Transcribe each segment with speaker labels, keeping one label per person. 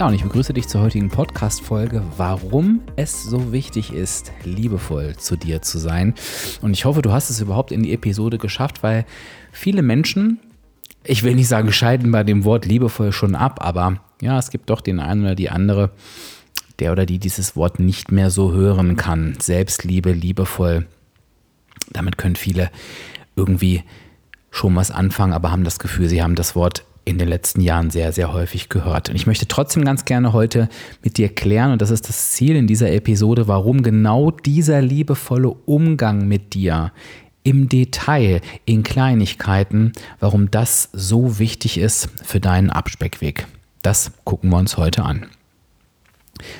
Speaker 1: Ja, und ich begrüße dich zur heutigen Podcast-Folge, warum es so wichtig ist, liebevoll zu dir zu sein. Und ich hoffe, du hast es überhaupt in die Episode geschafft, weil viele Menschen, ich will nicht sagen, scheiden bei dem Wort liebevoll schon ab, aber ja, es gibt doch den einen oder die andere, der oder die dieses Wort nicht mehr so hören kann. Selbstliebe, liebevoll. Damit können viele irgendwie schon was anfangen, aber haben das Gefühl, sie haben das Wort in den letzten Jahren sehr, sehr häufig gehört. Und ich möchte trotzdem ganz gerne heute mit dir klären, und das ist das Ziel in dieser Episode, warum genau dieser liebevolle Umgang mit dir im Detail, in Kleinigkeiten, warum das so wichtig ist für deinen Abspeckweg. Das gucken wir uns heute an.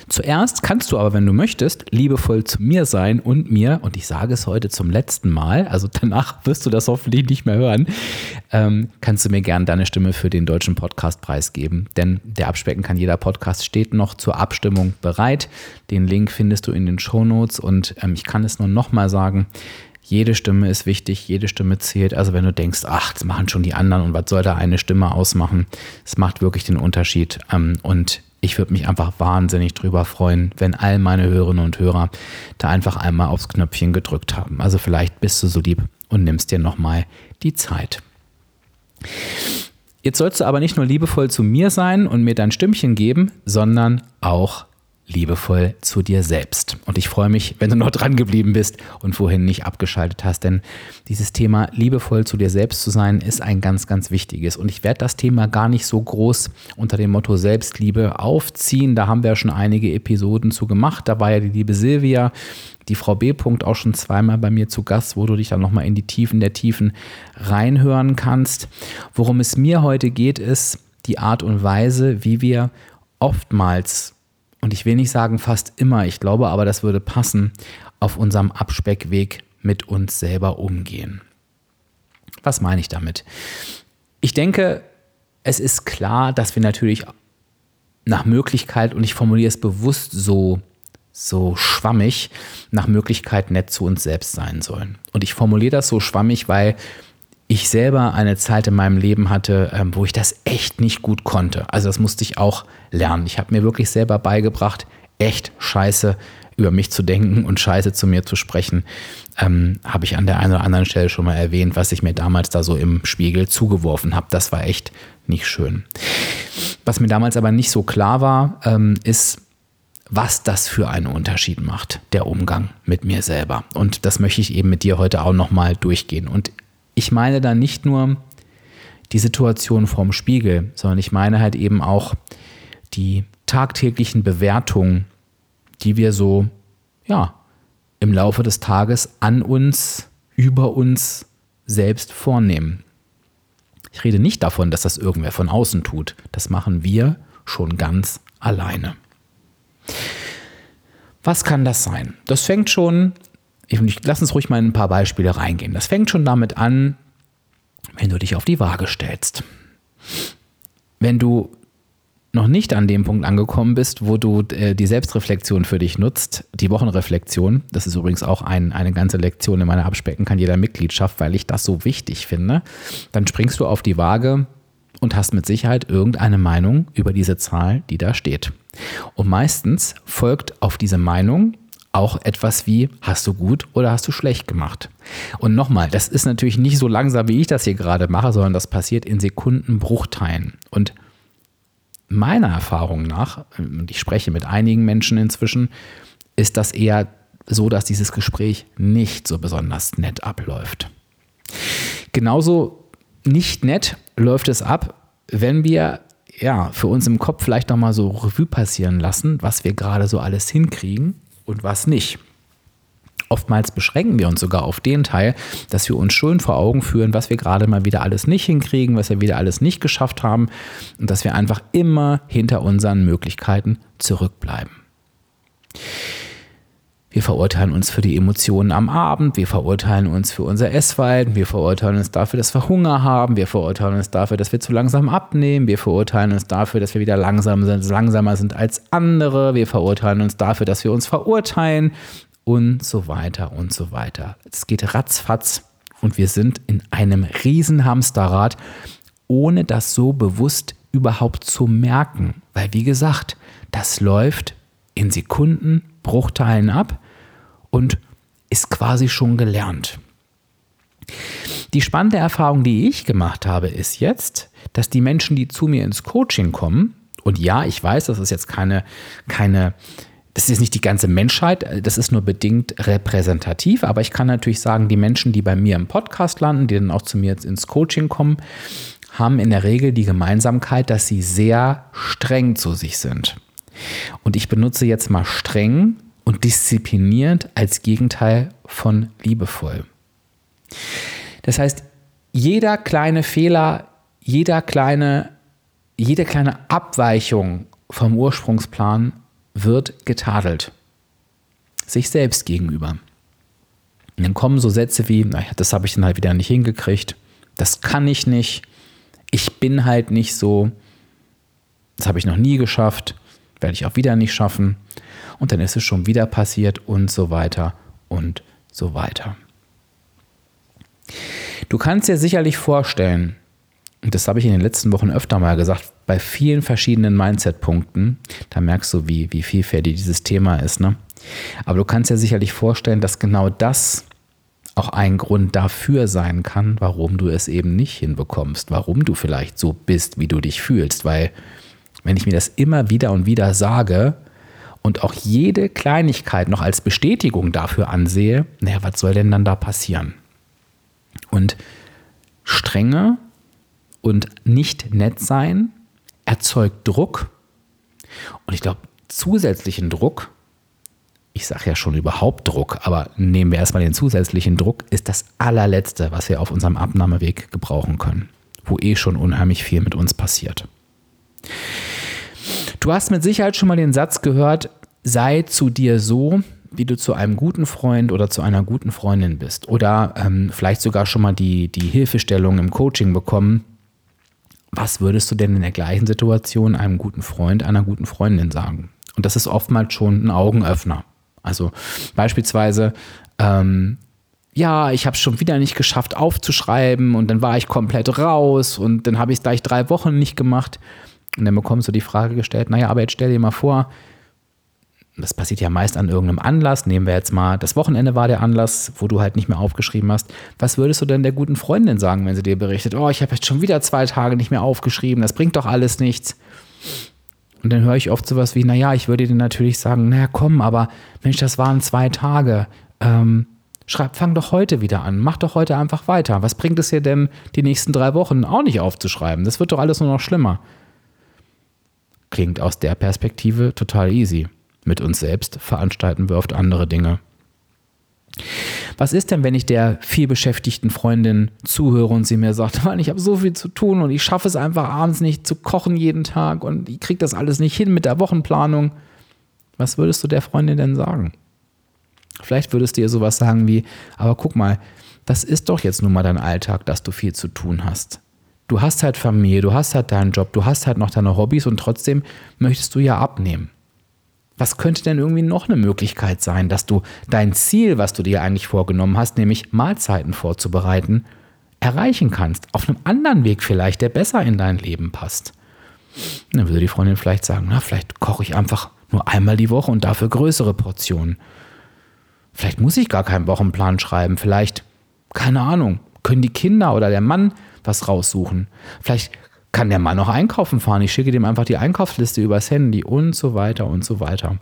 Speaker 1: Zuerst kannst du aber, wenn du möchtest, liebevoll zu mir sein und mir, und ich sage es heute zum letzten Mal, also danach wirst du das hoffentlich nicht mehr hören, ähm, kannst du mir gerne deine Stimme für den deutschen Podcastpreis geben. Denn der Abspecken kann jeder Podcast steht noch zur Abstimmung bereit. Den Link findest du in den Shownotes und ähm, ich kann es nur nochmal sagen. Jede Stimme ist wichtig, jede Stimme zählt. Also wenn du denkst, ach, das machen schon die anderen und was soll da eine Stimme ausmachen, es macht wirklich den Unterschied. Ähm, und ich würde mich einfach wahnsinnig drüber freuen, wenn all meine Hörerinnen und Hörer da einfach einmal aufs Knöpfchen gedrückt haben. Also vielleicht bist du so lieb und nimmst dir nochmal die Zeit. Jetzt sollst du aber nicht nur liebevoll zu mir sein und mir dein Stimmchen geben, sondern auch liebevoll zu dir selbst. Und ich freue mich, wenn du noch dran geblieben bist und vorhin nicht abgeschaltet hast, denn dieses Thema liebevoll zu dir selbst zu sein ist ein ganz, ganz wichtiges. Und ich werde das Thema gar nicht so groß unter dem Motto Selbstliebe aufziehen. Da haben wir ja schon einige Episoden zu gemacht. Da war ja die liebe Silvia, die Frau B. -Punkt auch schon zweimal bei mir zu Gast, wo du dich dann nochmal in die Tiefen der Tiefen reinhören kannst. Worum es mir heute geht, ist die Art und Weise, wie wir oftmals und ich will nicht sagen fast immer, ich glaube aber, das würde passen, auf unserem Abspeckweg mit uns selber umgehen. Was meine ich damit? Ich denke, es ist klar, dass wir natürlich nach Möglichkeit, und ich formuliere es bewusst so, so schwammig, nach Möglichkeit nett zu uns selbst sein sollen. Und ich formuliere das so schwammig, weil ich selber eine Zeit in meinem Leben hatte, ähm, wo ich das echt nicht gut konnte. Also das musste ich auch lernen. Ich habe mir wirklich selber beigebracht, echt scheiße über mich zu denken und scheiße zu mir zu sprechen. Ähm, habe ich an der einen oder anderen Stelle schon mal erwähnt, was ich mir damals da so im Spiegel zugeworfen habe. Das war echt nicht schön. Was mir damals aber nicht so klar war, ähm, ist, was das für einen Unterschied macht, der Umgang mit mir selber. Und das möchte ich eben mit dir heute auch nochmal durchgehen. Und ich meine da nicht nur die Situation vorm Spiegel, sondern ich meine halt eben auch die tagtäglichen Bewertungen, die wir so, ja, im Laufe des Tages an uns, über uns selbst vornehmen. Ich rede nicht davon, dass das irgendwer von außen tut. Das machen wir schon ganz alleine. Was kann das sein? Das fängt schon ich, ich, lass uns ruhig mal in ein paar Beispiele reingehen. Das fängt schon damit an, wenn du dich auf die Waage stellst. Wenn du noch nicht an dem Punkt angekommen bist, wo du äh, die Selbstreflexion für dich nutzt, die Wochenreflexion, das ist übrigens auch ein, eine ganze Lektion in meiner Abspecken kann jeder Mitgliedschaft, weil ich das so wichtig finde, dann springst du auf die Waage und hast mit Sicherheit irgendeine Meinung über diese Zahl, die da steht. Und meistens folgt auf diese Meinung auch etwas wie, hast du gut oder hast du schlecht gemacht? Und nochmal, das ist natürlich nicht so langsam, wie ich das hier gerade mache, sondern das passiert in Sekundenbruchteilen. Und meiner Erfahrung nach, und ich spreche mit einigen Menschen inzwischen, ist das eher so, dass dieses Gespräch nicht so besonders nett abläuft. Genauso nicht nett läuft es ab, wenn wir ja für uns im Kopf vielleicht nochmal so Revue passieren lassen, was wir gerade so alles hinkriegen und was nicht. Oftmals beschränken wir uns sogar auf den Teil, dass wir uns schön vor Augen führen, was wir gerade mal wieder alles nicht hinkriegen, was wir wieder alles nicht geschafft haben und dass wir einfach immer hinter unseren Möglichkeiten zurückbleiben. Wir verurteilen uns für die Emotionen am Abend, wir verurteilen uns für unser Essverhalten, wir verurteilen uns dafür, dass wir Hunger haben, wir verurteilen uns dafür, dass wir zu langsam abnehmen, wir verurteilen uns dafür, dass wir wieder langsam sind, langsamer sind als andere, wir verurteilen uns dafür, dass wir uns verurteilen und so weiter und so weiter. Es geht ratzfatz und wir sind in einem riesen Hamsterrad, ohne das so bewusst überhaupt zu merken. Weil wie gesagt, das läuft in Sekunden, Bruchteilen ab und ist quasi schon gelernt. Die spannende Erfahrung, die ich gemacht habe, ist jetzt, dass die Menschen, die zu mir ins Coaching kommen, und ja, ich weiß, das ist jetzt keine, keine, das ist nicht die ganze Menschheit, das ist nur bedingt repräsentativ, aber ich kann natürlich sagen, die Menschen, die bei mir im Podcast landen, die dann auch zu mir jetzt ins Coaching kommen, haben in der Regel die Gemeinsamkeit, dass sie sehr streng zu sich sind. Und ich benutze jetzt mal streng und diszipliniert als Gegenteil von liebevoll. Das heißt, jeder kleine Fehler, jeder kleine, jede kleine Abweichung vom Ursprungsplan wird getadelt. Sich selbst gegenüber. Und dann kommen so Sätze wie, naja, das habe ich dann halt wieder nicht hingekriegt, das kann ich nicht, ich bin halt nicht so, das habe ich noch nie geschafft, werde ich auch wieder nicht schaffen. Und dann ist es schon wieder passiert und so weiter und so weiter. Du kannst dir sicherlich vorstellen, und das habe ich in den letzten Wochen öfter mal gesagt, bei vielen verschiedenen Mindset-Punkten, da merkst du, wie, wie vielfältig dieses Thema ist. Ne? Aber du kannst dir sicherlich vorstellen, dass genau das auch ein Grund dafür sein kann, warum du es eben nicht hinbekommst, warum du vielleicht so bist, wie du dich fühlst, weil wenn ich mir das immer wieder und wieder sage und auch jede Kleinigkeit noch als Bestätigung dafür ansehe, naja, was soll denn dann da passieren? Und strenge und nicht nett sein erzeugt Druck. Und ich glaube, zusätzlichen Druck, ich sage ja schon überhaupt Druck, aber nehmen wir erstmal den zusätzlichen Druck, ist das allerletzte, was wir auf unserem Abnahmeweg gebrauchen können, wo eh schon unheimlich viel mit uns passiert. Du hast mit Sicherheit schon mal den Satz gehört, sei zu dir so, wie du zu einem guten Freund oder zu einer guten Freundin bist. Oder ähm, vielleicht sogar schon mal die, die Hilfestellung im Coaching bekommen. Was würdest du denn in der gleichen Situation einem guten Freund, einer guten Freundin sagen? Und das ist oftmals schon ein Augenöffner. Also beispielsweise, ähm, ja, ich habe es schon wieder nicht geschafft aufzuschreiben und dann war ich komplett raus und dann habe ich es gleich drei Wochen nicht gemacht. Und dann bekommst du die Frage gestellt, naja, aber jetzt stell dir mal vor, das passiert ja meist an irgendeinem Anlass. Nehmen wir jetzt mal, das Wochenende war der Anlass, wo du halt nicht mehr aufgeschrieben hast. Was würdest du denn der guten Freundin sagen, wenn sie dir berichtet, oh, ich habe jetzt schon wieder zwei Tage nicht mehr aufgeschrieben, das bringt doch alles nichts. Und dann höre ich oft sowas wie, naja, ich würde dir natürlich sagen, naja, komm, aber Mensch, das waren zwei Tage. Ähm, schreib, fang doch heute wieder an, mach doch heute einfach weiter. Was bringt es dir denn, die nächsten drei Wochen auch nicht aufzuschreiben? Das wird doch alles nur noch schlimmer klingt aus der Perspektive total easy. Mit uns selbst veranstalten wir oft andere Dinge. Was ist denn, wenn ich der vielbeschäftigten Freundin zuhöre und sie mir sagt, Mann, ich habe so viel zu tun und ich schaffe es einfach abends nicht zu kochen jeden Tag und ich kriege das alles nicht hin mit der Wochenplanung? Was würdest du der Freundin denn sagen? Vielleicht würdest du ihr sowas sagen wie, aber guck mal, das ist doch jetzt nun mal dein Alltag, dass du viel zu tun hast du hast halt Familie, du hast halt deinen Job, du hast halt noch deine Hobbys und trotzdem möchtest du ja abnehmen. Was könnte denn irgendwie noch eine Möglichkeit sein, dass du dein Ziel, was du dir eigentlich vorgenommen hast, nämlich Mahlzeiten vorzubereiten, erreichen kannst? Auf einem anderen Weg vielleicht, der besser in dein Leben passt. Dann würde die Freundin vielleicht sagen, na, vielleicht koche ich einfach nur einmal die Woche und dafür größere Portionen. Vielleicht muss ich gar keinen Wochenplan schreiben, vielleicht, keine Ahnung, können die Kinder oder der Mann was raussuchen. Vielleicht kann der Mann noch einkaufen fahren. Ich schicke dem einfach die Einkaufsliste übers Handy und so weiter und so weiter.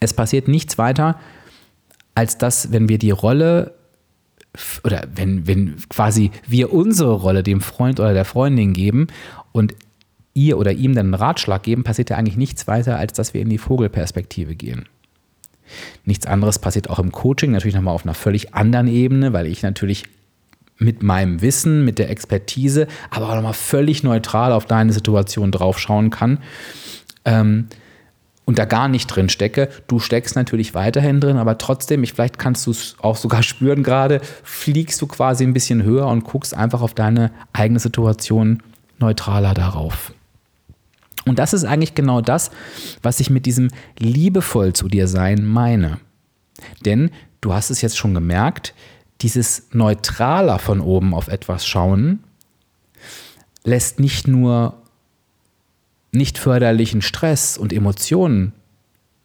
Speaker 1: Es passiert nichts weiter, als dass, wenn wir die Rolle oder wenn, wenn quasi wir unsere Rolle dem Freund oder der Freundin geben und ihr oder ihm dann einen Ratschlag geben, passiert ja eigentlich nichts weiter, als dass wir in die Vogelperspektive gehen. Nichts anderes passiert auch im Coaching, natürlich nochmal auf einer völlig anderen Ebene, weil ich natürlich mit meinem Wissen, mit der Expertise, aber auch nochmal völlig neutral auf deine Situation drauf schauen kann. Ähm, und da gar nicht drin stecke. Du steckst natürlich weiterhin drin, aber trotzdem, ich, vielleicht kannst du es auch sogar spüren gerade, fliegst du quasi ein bisschen höher und guckst einfach auf deine eigene Situation neutraler darauf. Und das ist eigentlich genau das, was ich mit diesem liebevoll zu dir sein meine. Denn du hast es jetzt schon gemerkt, dieses neutraler von oben auf etwas schauen lässt nicht nur nicht förderlichen Stress und Emotionen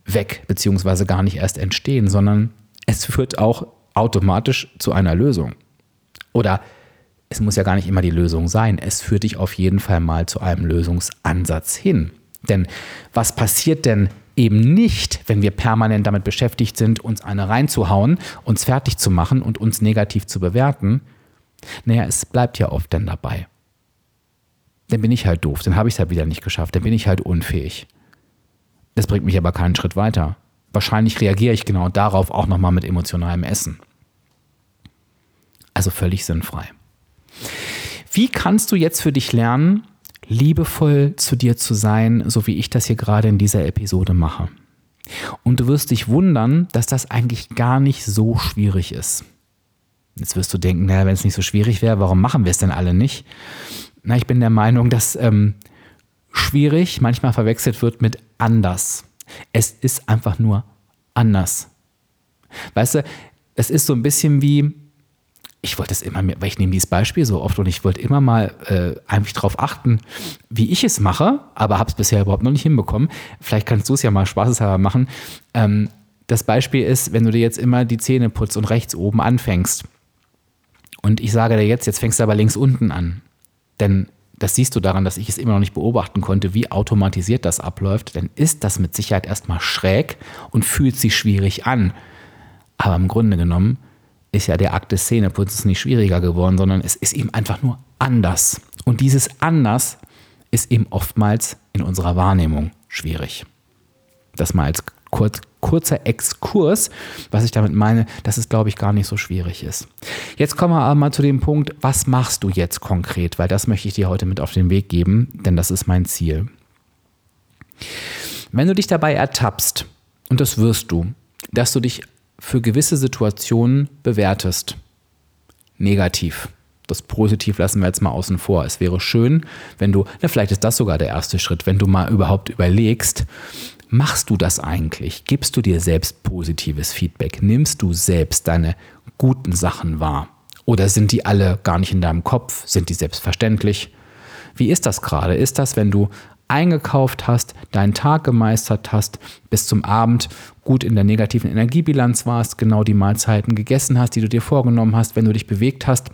Speaker 1: weg, beziehungsweise gar nicht erst entstehen, sondern es führt auch automatisch zu einer Lösung. Oder es muss ja gar nicht immer die Lösung sein, es führt dich auf jeden Fall mal zu einem Lösungsansatz hin. Denn was passiert denn eben nicht, wenn wir permanent damit beschäftigt sind, uns eine reinzuhauen, uns fertig zu machen und uns negativ zu bewerten? Naja, es bleibt ja oft dann dabei dann bin ich halt doof, dann habe ich es halt wieder nicht geschafft, dann bin ich halt unfähig. Das bringt mich aber keinen Schritt weiter. Wahrscheinlich reagiere ich genau darauf auch nochmal mit emotionalem Essen. Also völlig sinnfrei. Wie kannst du jetzt für dich lernen, liebevoll zu dir zu sein, so wie ich das hier gerade in dieser Episode mache? Und du wirst dich wundern, dass das eigentlich gar nicht so schwierig ist. Jetzt wirst du denken, naja, wenn es nicht so schwierig wäre, warum machen wir es denn alle nicht? Na, ich bin der Meinung, dass ähm, schwierig manchmal verwechselt wird mit anders. Es ist einfach nur anders. Weißt du, es ist so ein bisschen wie, ich wollte es immer mehr, weil ich nehme dieses Beispiel so oft und ich wollte immer mal äh, eigentlich darauf achten, wie ich es mache, aber habe es bisher überhaupt noch nicht hinbekommen. Vielleicht kannst du es ja mal spaßeshalber machen. Ähm, das Beispiel ist, wenn du dir jetzt immer die Zähne putzt und rechts oben anfängst. Und ich sage dir jetzt, jetzt fängst du aber links unten an. Denn das siehst du daran, dass ich es immer noch nicht beobachten konnte, wie automatisiert das abläuft, dann ist das mit Sicherheit erstmal schräg und fühlt sich schwierig an. Aber im Grunde genommen ist ja der Akt des Zähneputzes nicht schwieriger geworden, sondern es ist eben einfach nur anders. Und dieses anders ist eben oftmals in unserer Wahrnehmung schwierig. Das mal als kurz, kurzer Exkurs, was ich damit meine, dass es, glaube ich, gar nicht so schwierig ist. Jetzt kommen wir aber mal zu dem Punkt, was machst du jetzt konkret? Weil das möchte ich dir heute mit auf den Weg geben, denn das ist mein Ziel. Wenn du dich dabei ertappst, und das wirst du, dass du dich für gewisse Situationen bewertest, negativ, das Positiv lassen wir jetzt mal außen vor. Es wäre schön, wenn du, na, vielleicht ist das sogar der erste Schritt, wenn du mal überhaupt überlegst, machst du das eigentlich? Gibst du dir selbst positives Feedback? Nimmst du selbst deine guten Sachen wahr? Oder sind die alle gar nicht in deinem Kopf? Sind die selbstverständlich? Wie ist das gerade? Ist das, wenn du eingekauft hast, deinen Tag gemeistert hast, bis zum Abend gut in der negativen Energiebilanz warst, genau die Mahlzeiten gegessen hast, die du dir vorgenommen hast, wenn du dich bewegt hast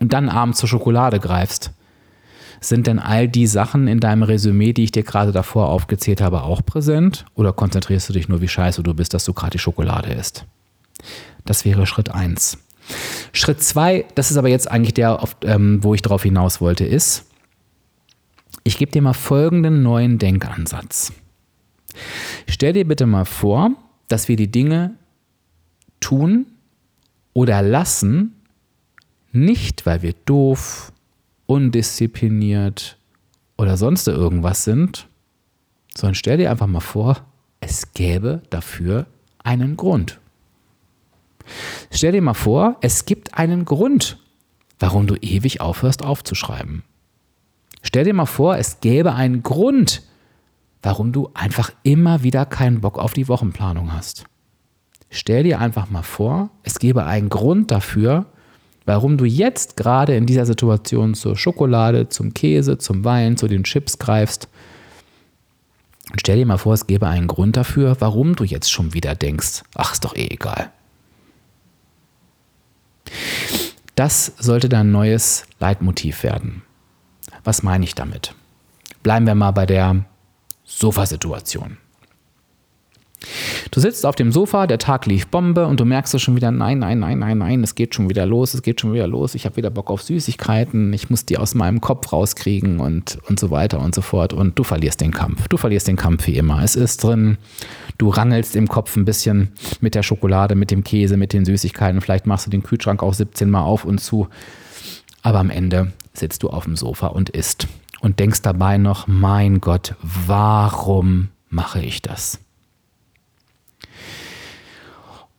Speaker 1: und dann abends zur Schokolade greifst? Sind denn all die Sachen in deinem Resümee, die ich dir gerade davor aufgezählt habe, auch präsent? Oder konzentrierst du dich nur, wie scheiße du bist, dass du gerade die Schokolade isst? Das wäre Schritt 1. Schritt 2, das ist aber jetzt eigentlich der, ähm, wo ich darauf hinaus wollte, ist, ich gebe dir mal folgenden neuen Denkansatz. Stell dir bitte mal vor, dass wir die Dinge tun oder lassen, nicht weil wir doof, undiszipliniert oder sonst irgendwas sind, sondern stell dir einfach mal vor, es gäbe dafür einen Grund. Stell dir mal vor, es gibt einen Grund, warum du ewig aufhörst aufzuschreiben. Stell dir mal vor, es gäbe einen Grund, warum du einfach immer wieder keinen Bock auf die Wochenplanung hast. Stell dir einfach mal vor, es gäbe einen Grund dafür, warum du jetzt gerade in dieser Situation zur Schokolade, zum Käse, zum Wein, zu den Chips greifst. Und stell dir mal vor, es gäbe einen Grund dafür, warum du jetzt schon wieder denkst, ach, ist doch eh egal. Das sollte dein neues Leitmotiv werden. Was meine ich damit? Bleiben wir mal bei der Sofasituation. Du sitzt auf dem Sofa, der Tag lief Bombe und du merkst schon wieder, nein, nein, nein, nein, nein, es geht schon wieder los, es geht schon wieder los, ich habe wieder Bock auf Süßigkeiten, ich muss die aus meinem Kopf rauskriegen und, und so weiter und so fort. Und du verlierst den Kampf. Du verlierst den Kampf wie immer. Es ist drin, du rangelst im Kopf ein bisschen mit der Schokolade, mit dem Käse, mit den Süßigkeiten. Vielleicht machst du den Kühlschrank auch 17 Mal auf und zu. Aber am Ende sitzt du auf dem Sofa und isst und denkst dabei noch, mein Gott, warum mache ich das?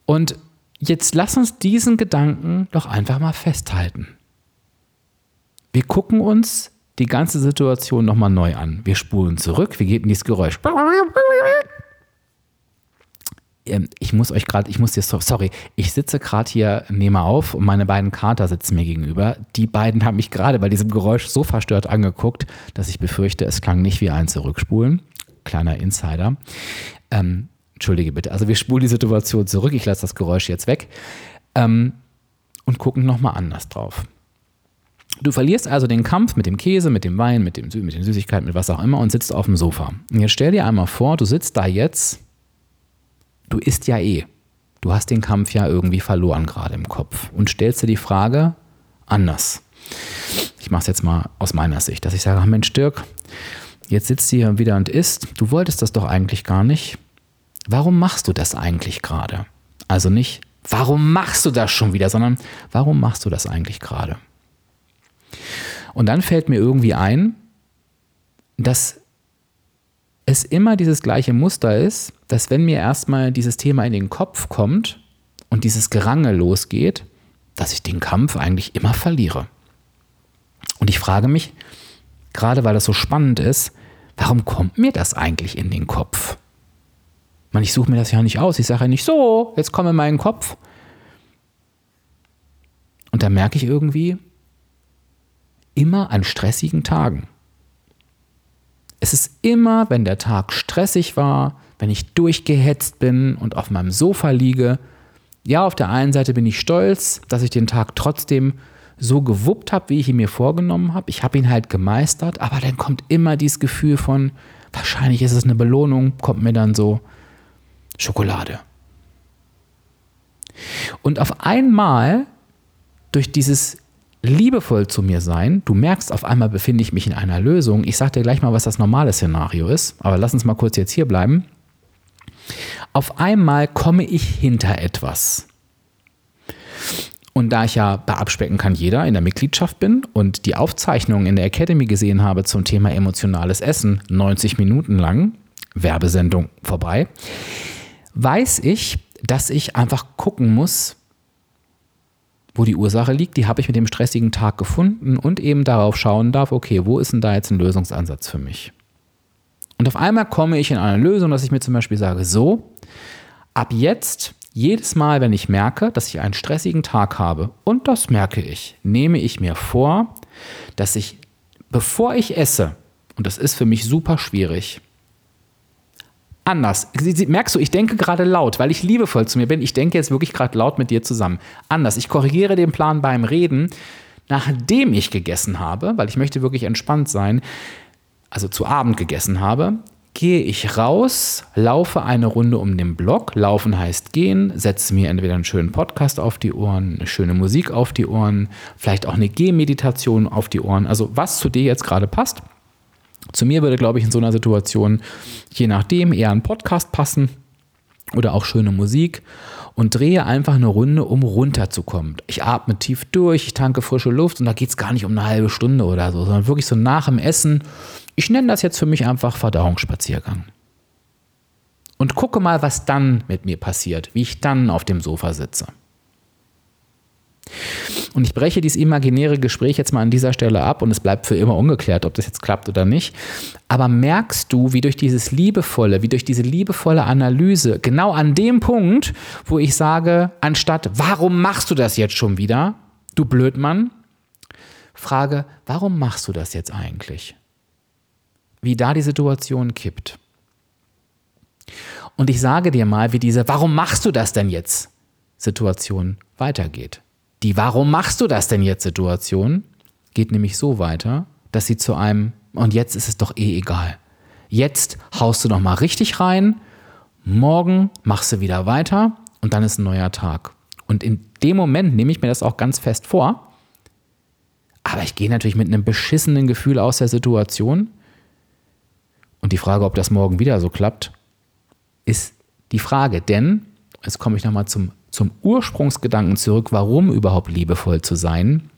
Speaker 1: Und jetzt lass uns diesen Gedanken doch einfach mal festhalten. Wir gucken uns die ganze Situation nochmal neu an. Wir spulen zurück, wir geben dieses Geräusch. Ähm, ich muss euch gerade, ich muss dir, sorry, ich sitze gerade hier, nehme auf und meine beiden Kater sitzen mir gegenüber. Die beiden haben mich gerade bei diesem Geräusch so verstört angeguckt, dass ich befürchte, es klang nicht wie ein Zurückspulen. Kleiner Insider. Ähm, Entschuldige bitte. Also wir spulen die Situation zurück. Ich lasse das Geräusch jetzt weg ähm, und gucken nochmal anders drauf. Du verlierst also den Kampf mit dem Käse, mit dem Wein, mit, dem, mit den Süßigkeiten, mit was auch immer und sitzt auf dem Sofa. Und jetzt stell dir einmal vor, du sitzt da jetzt, du isst ja eh. Du hast den Kampf ja irgendwie verloren gerade im Kopf und stellst dir die Frage anders. Ich mache es jetzt mal aus meiner Sicht, dass ich sage, Mensch Dirk, jetzt sitzt du hier wieder und isst. Du wolltest das doch eigentlich gar nicht. Warum machst du das eigentlich gerade? Also nicht, warum machst du das schon wieder, sondern warum machst du das eigentlich gerade? Und dann fällt mir irgendwie ein, dass es immer dieses gleiche Muster ist, dass wenn mir erstmal dieses Thema in den Kopf kommt und dieses Gerange losgeht, dass ich den Kampf eigentlich immer verliere. Und ich frage mich, gerade weil das so spannend ist, warum kommt mir das eigentlich in den Kopf? Man, ich suche mir das ja nicht aus. Ich sage ja nicht so, jetzt komme in meinen Kopf. Und da merke ich irgendwie, immer an stressigen Tagen. Es ist immer, wenn der Tag stressig war, wenn ich durchgehetzt bin und auf meinem Sofa liege. Ja, auf der einen Seite bin ich stolz, dass ich den Tag trotzdem so gewuppt habe, wie ich ihn mir vorgenommen habe. Ich habe ihn halt gemeistert, aber dann kommt immer dieses Gefühl von, wahrscheinlich ist es eine Belohnung, kommt mir dann so Schokolade. Und auf einmal, durch dieses liebevoll zu mir sein. Du merkst, auf einmal befinde ich mich in einer Lösung. Ich sage dir gleich mal, was das normale Szenario ist, aber lass uns mal kurz jetzt hier bleiben. Auf einmal komme ich hinter etwas. Und da ich ja bei Abspecken kann jeder in der Mitgliedschaft bin und die Aufzeichnungen in der Academy gesehen habe zum Thema emotionales Essen, 90 Minuten lang, Werbesendung vorbei, weiß ich, dass ich einfach gucken muss, wo die Ursache liegt, die habe ich mit dem stressigen Tag gefunden und eben darauf schauen darf, okay, wo ist denn da jetzt ein Lösungsansatz für mich? Und auf einmal komme ich in eine Lösung, dass ich mir zum Beispiel sage, so, ab jetzt, jedes Mal, wenn ich merke, dass ich einen stressigen Tag habe, und das merke ich, nehme ich mir vor, dass ich, bevor ich esse, und das ist für mich super schwierig, Anders. Merkst du, ich denke gerade laut, weil ich liebevoll zu mir bin. Ich denke jetzt wirklich gerade laut mit dir zusammen. Anders. Ich korrigiere den Plan beim Reden, nachdem ich gegessen habe, weil ich möchte wirklich entspannt sein, also zu Abend gegessen habe, gehe ich raus, laufe eine Runde um den Block. Laufen heißt gehen, setze mir entweder einen schönen Podcast auf die Ohren, eine schöne Musik auf die Ohren, vielleicht auch eine Gehmeditation auf die Ohren. Also was zu dir jetzt gerade passt. Zu mir würde, glaube ich, in so einer Situation je nachdem eher ein Podcast passen oder auch schöne Musik und drehe einfach eine Runde, um runterzukommen. Ich atme tief durch, ich tanke frische Luft und da geht es gar nicht um eine halbe Stunde oder so, sondern wirklich so nach dem Essen. Ich nenne das jetzt für mich einfach Verdauungsspaziergang. Und gucke mal, was dann mit mir passiert, wie ich dann auf dem Sofa sitze. Und ich breche dieses imaginäre Gespräch jetzt mal an dieser Stelle ab und es bleibt für immer ungeklärt, ob das jetzt klappt oder nicht. Aber merkst du, wie durch dieses liebevolle, wie durch diese liebevolle Analyse, genau an dem Punkt, wo ich sage, anstatt, warum machst du das jetzt schon wieder, du Blödmann, frage, warum machst du das jetzt eigentlich? Wie da die Situation kippt. Und ich sage dir mal, wie diese Warum machst du das denn jetzt Situation weitergeht. Die Warum machst du das denn jetzt Situation geht nämlich so weiter, dass sie zu einem und jetzt ist es doch eh egal. Jetzt haust du noch mal richtig rein, morgen machst du wieder weiter und dann ist ein neuer Tag. Und in dem Moment nehme ich mir das auch ganz fest vor. Aber ich gehe natürlich mit einem beschissenen Gefühl aus der Situation. Und die Frage, ob das morgen wieder so klappt, ist die Frage. Denn, jetzt komme ich nochmal zum zum Ursprungsgedanken zurück, warum überhaupt liebevoll zu sein.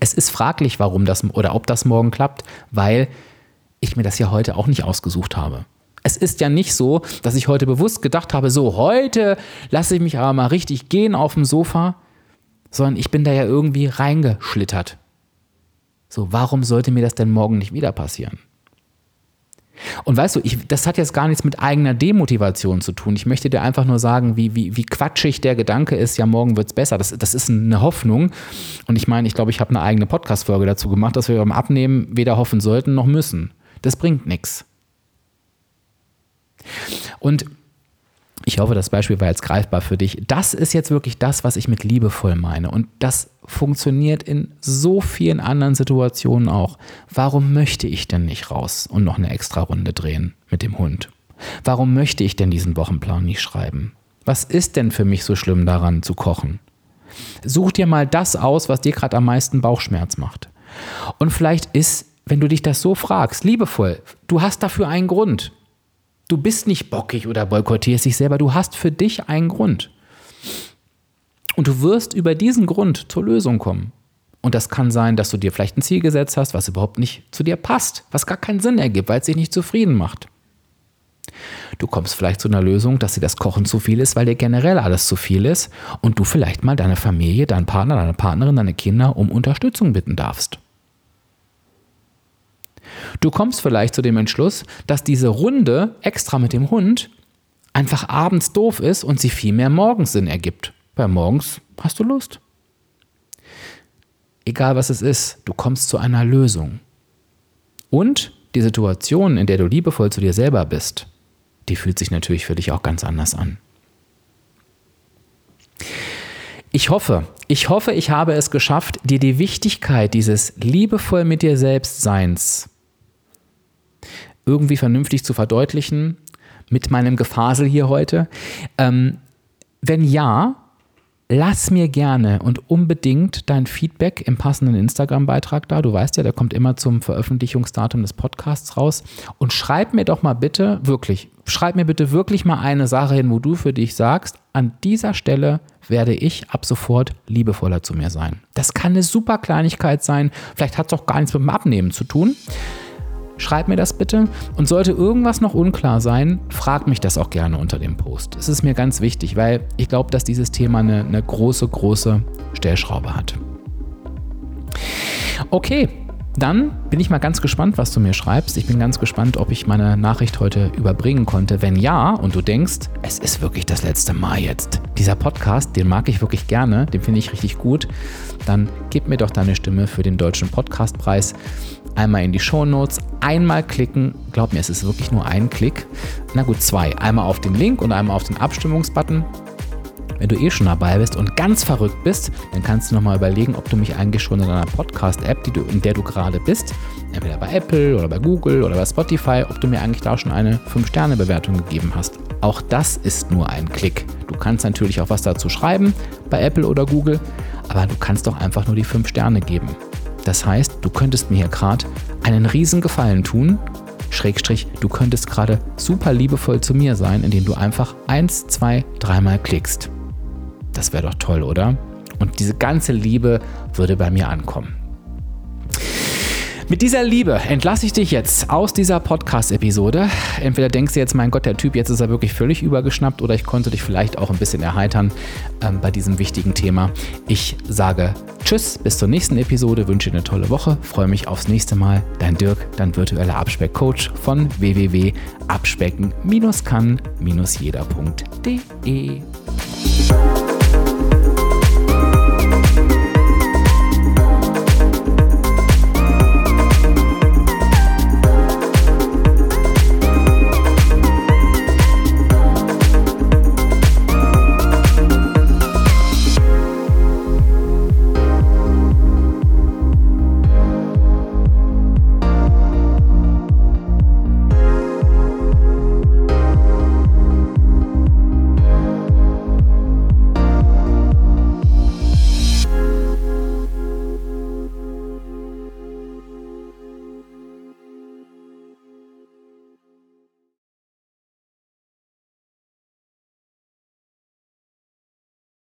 Speaker 1: Es ist fraglich, warum das oder ob das morgen klappt, weil ich mir das ja heute auch nicht ausgesucht habe. Es ist ja nicht so, dass ich heute bewusst gedacht habe, so heute lasse ich mich aber mal richtig gehen auf dem Sofa, sondern ich bin da ja irgendwie reingeschlittert. So, warum sollte mir das denn morgen nicht wieder passieren? Und weißt du, ich, das hat jetzt gar nichts mit eigener Demotivation zu tun. Ich möchte dir einfach nur sagen, wie, wie, wie quatschig der Gedanke ist, ja, morgen wird es besser. Das, das ist eine Hoffnung. Und ich meine, ich glaube, ich habe eine eigene Podcast-Folge dazu gemacht, dass wir beim Abnehmen weder hoffen sollten noch müssen. Das bringt nichts. Und ich hoffe, das Beispiel war jetzt greifbar für dich. Das ist jetzt wirklich das, was ich mit liebevoll meine. Und das funktioniert in so vielen anderen Situationen auch. Warum möchte ich denn nicht raus und noch eine extra Runde drehen mit dem Hund? Warum möchte ich denn diesen Wochenplan nicht schreiben? Was ist denn für mich so schlimm daran zu kochen? Such dir mal das aus, was dir gerade am meisten Bauchschmerz macht. Und vielleicht ist, wenn du dich das so fragst, liebevoll, du hast dafür einen Grund. Du bist nicht bockig oder boykottierst dich selber, du hast für dich einen Grund. Und du wirst über diesen Grund zur Lösung kommen. Und das kann sein, dass du dir vielleicht ein Ziel gesetzt hast, was überhaupt nicht zu dir passt, was gar keinen Sinn ergibt, weil es dich nicht zufrieden macht. Du kommst vielleicht zu einer Lösung, dass dir das Kochen zu viel ist, weil dir generell alles zu viel ist und du vielleicht mal deine Familie, deinen Partner, deine Partnerin, deine Kinder um Unterstützung bitten darfst. Du kommst vielleicht zu dem Entschluss, dass diese Runde extra mit dem Hund einfach abends doof ist und sie viel mehr morgens Sinn ergibt. Weil morgens hast du Lust. Egal was es ist, du kommst zu einer Lösung. Und die Situation, in der du liebevoll zu dir selber bist, die fühlt sich natürlich für dich auch ganz anders an. Ich hoffe, ich hoffe, ich habe es geschafft, dir die Wichtigkeit dieses liebevoll mit dir selbst Seins irgendwie vernünftig zu verdeutlichen mit meinem Gefasel hier heute? Ähm, wenn ja, lass mir gerne und unbedingt dein Feedback im passenden Instagram-Beitrag da. Du weißt ja, der kommt immer zum Veröffentlichungsdatum des Podcasts raus. Und schreib mir doch mal bitte, wirklich, schreib mir bitte wirklich mal eine Sache hin, wo du für dich sagst, an dieser Stelle werde ich ab sofort liebevoller zu mir sein. Das kann eine super Kleinigkeit sein. Vielleicht hat es auch gar nichts mit dem Abnehmen zu tun. Schreib mir das bitte. Und sollte irgendwas noch unklar sein, frag mich das auch gerne unter dem Post. Es ist mir ganz wichtig, weil ich glaube, dass dieses Thema eine, eine große, große Stellschraube hat. Okay, dann bin ich mal ganz gespannt, was du mir schreibst. Ich bin ganz gespannt, ob ich meine Nachricht heute überbringen konnte. Wenn ja und du denkst, es ist wirklich das letzte Mal jetzt. Dieser Podcast, den mag ich wirklich gerne, den finde ich richtig gut. Dann gib mir doch deine Stimme für den Deutschen Podcastpreis. Einmal in die Show Notes, einmal klicken. Glaub mir, es ist wirklich nur ein Klick. Na gut, zwei. Einmal auf den Link und einmal auf den Abstimmungsbutton. Wenn du eh schon dabei bist und ganz verrückt bist, dann kannst du nochmal überlegen, ob du mich eigentlich schon in einer Podcast-App, in der du gerade bist, entweder bei Apple oder bei Google oder bei Spotify, ob du mir eigentlich da schon eine 5-Sterne-Bewertung gegeben hast. Auch das ist nur ein Klick. Du kannst natürlich auch was dazu schreiben bei Apple oder Google, aber du kannst doch einfach nur die 5 Sterne geben. Das heißt, du könntest mir hier gerade einen riesen Gefallen tun Schrägstrich, du könntest gerade super liebevoll zu mir sein, indem du einfach eins, zwei, dreimal klickst. Das wäre doch toll, oder? Und diese ganze Liebe würde bei mir ankommen. Mit dieser Liebe entlasse ich dich jetzt aus dieser Podcast-Episode. Entweder denkst du jetzt, mein Gott, der Typ, jetzt ist er wirklich völlig übergeschnappt oder ich konnte dich vielleicht auch ein bisschen erheitern ähm, bei diesem wichtigen Thema. Ich sage Tschüss, bis zur nächsten Episode, wünsche dir eine tolle Woche, freue mich aufs nächste Mal. Dein Dirk, dein virtueller Abspeckcoach von www.abspecken-kann-jeder.de.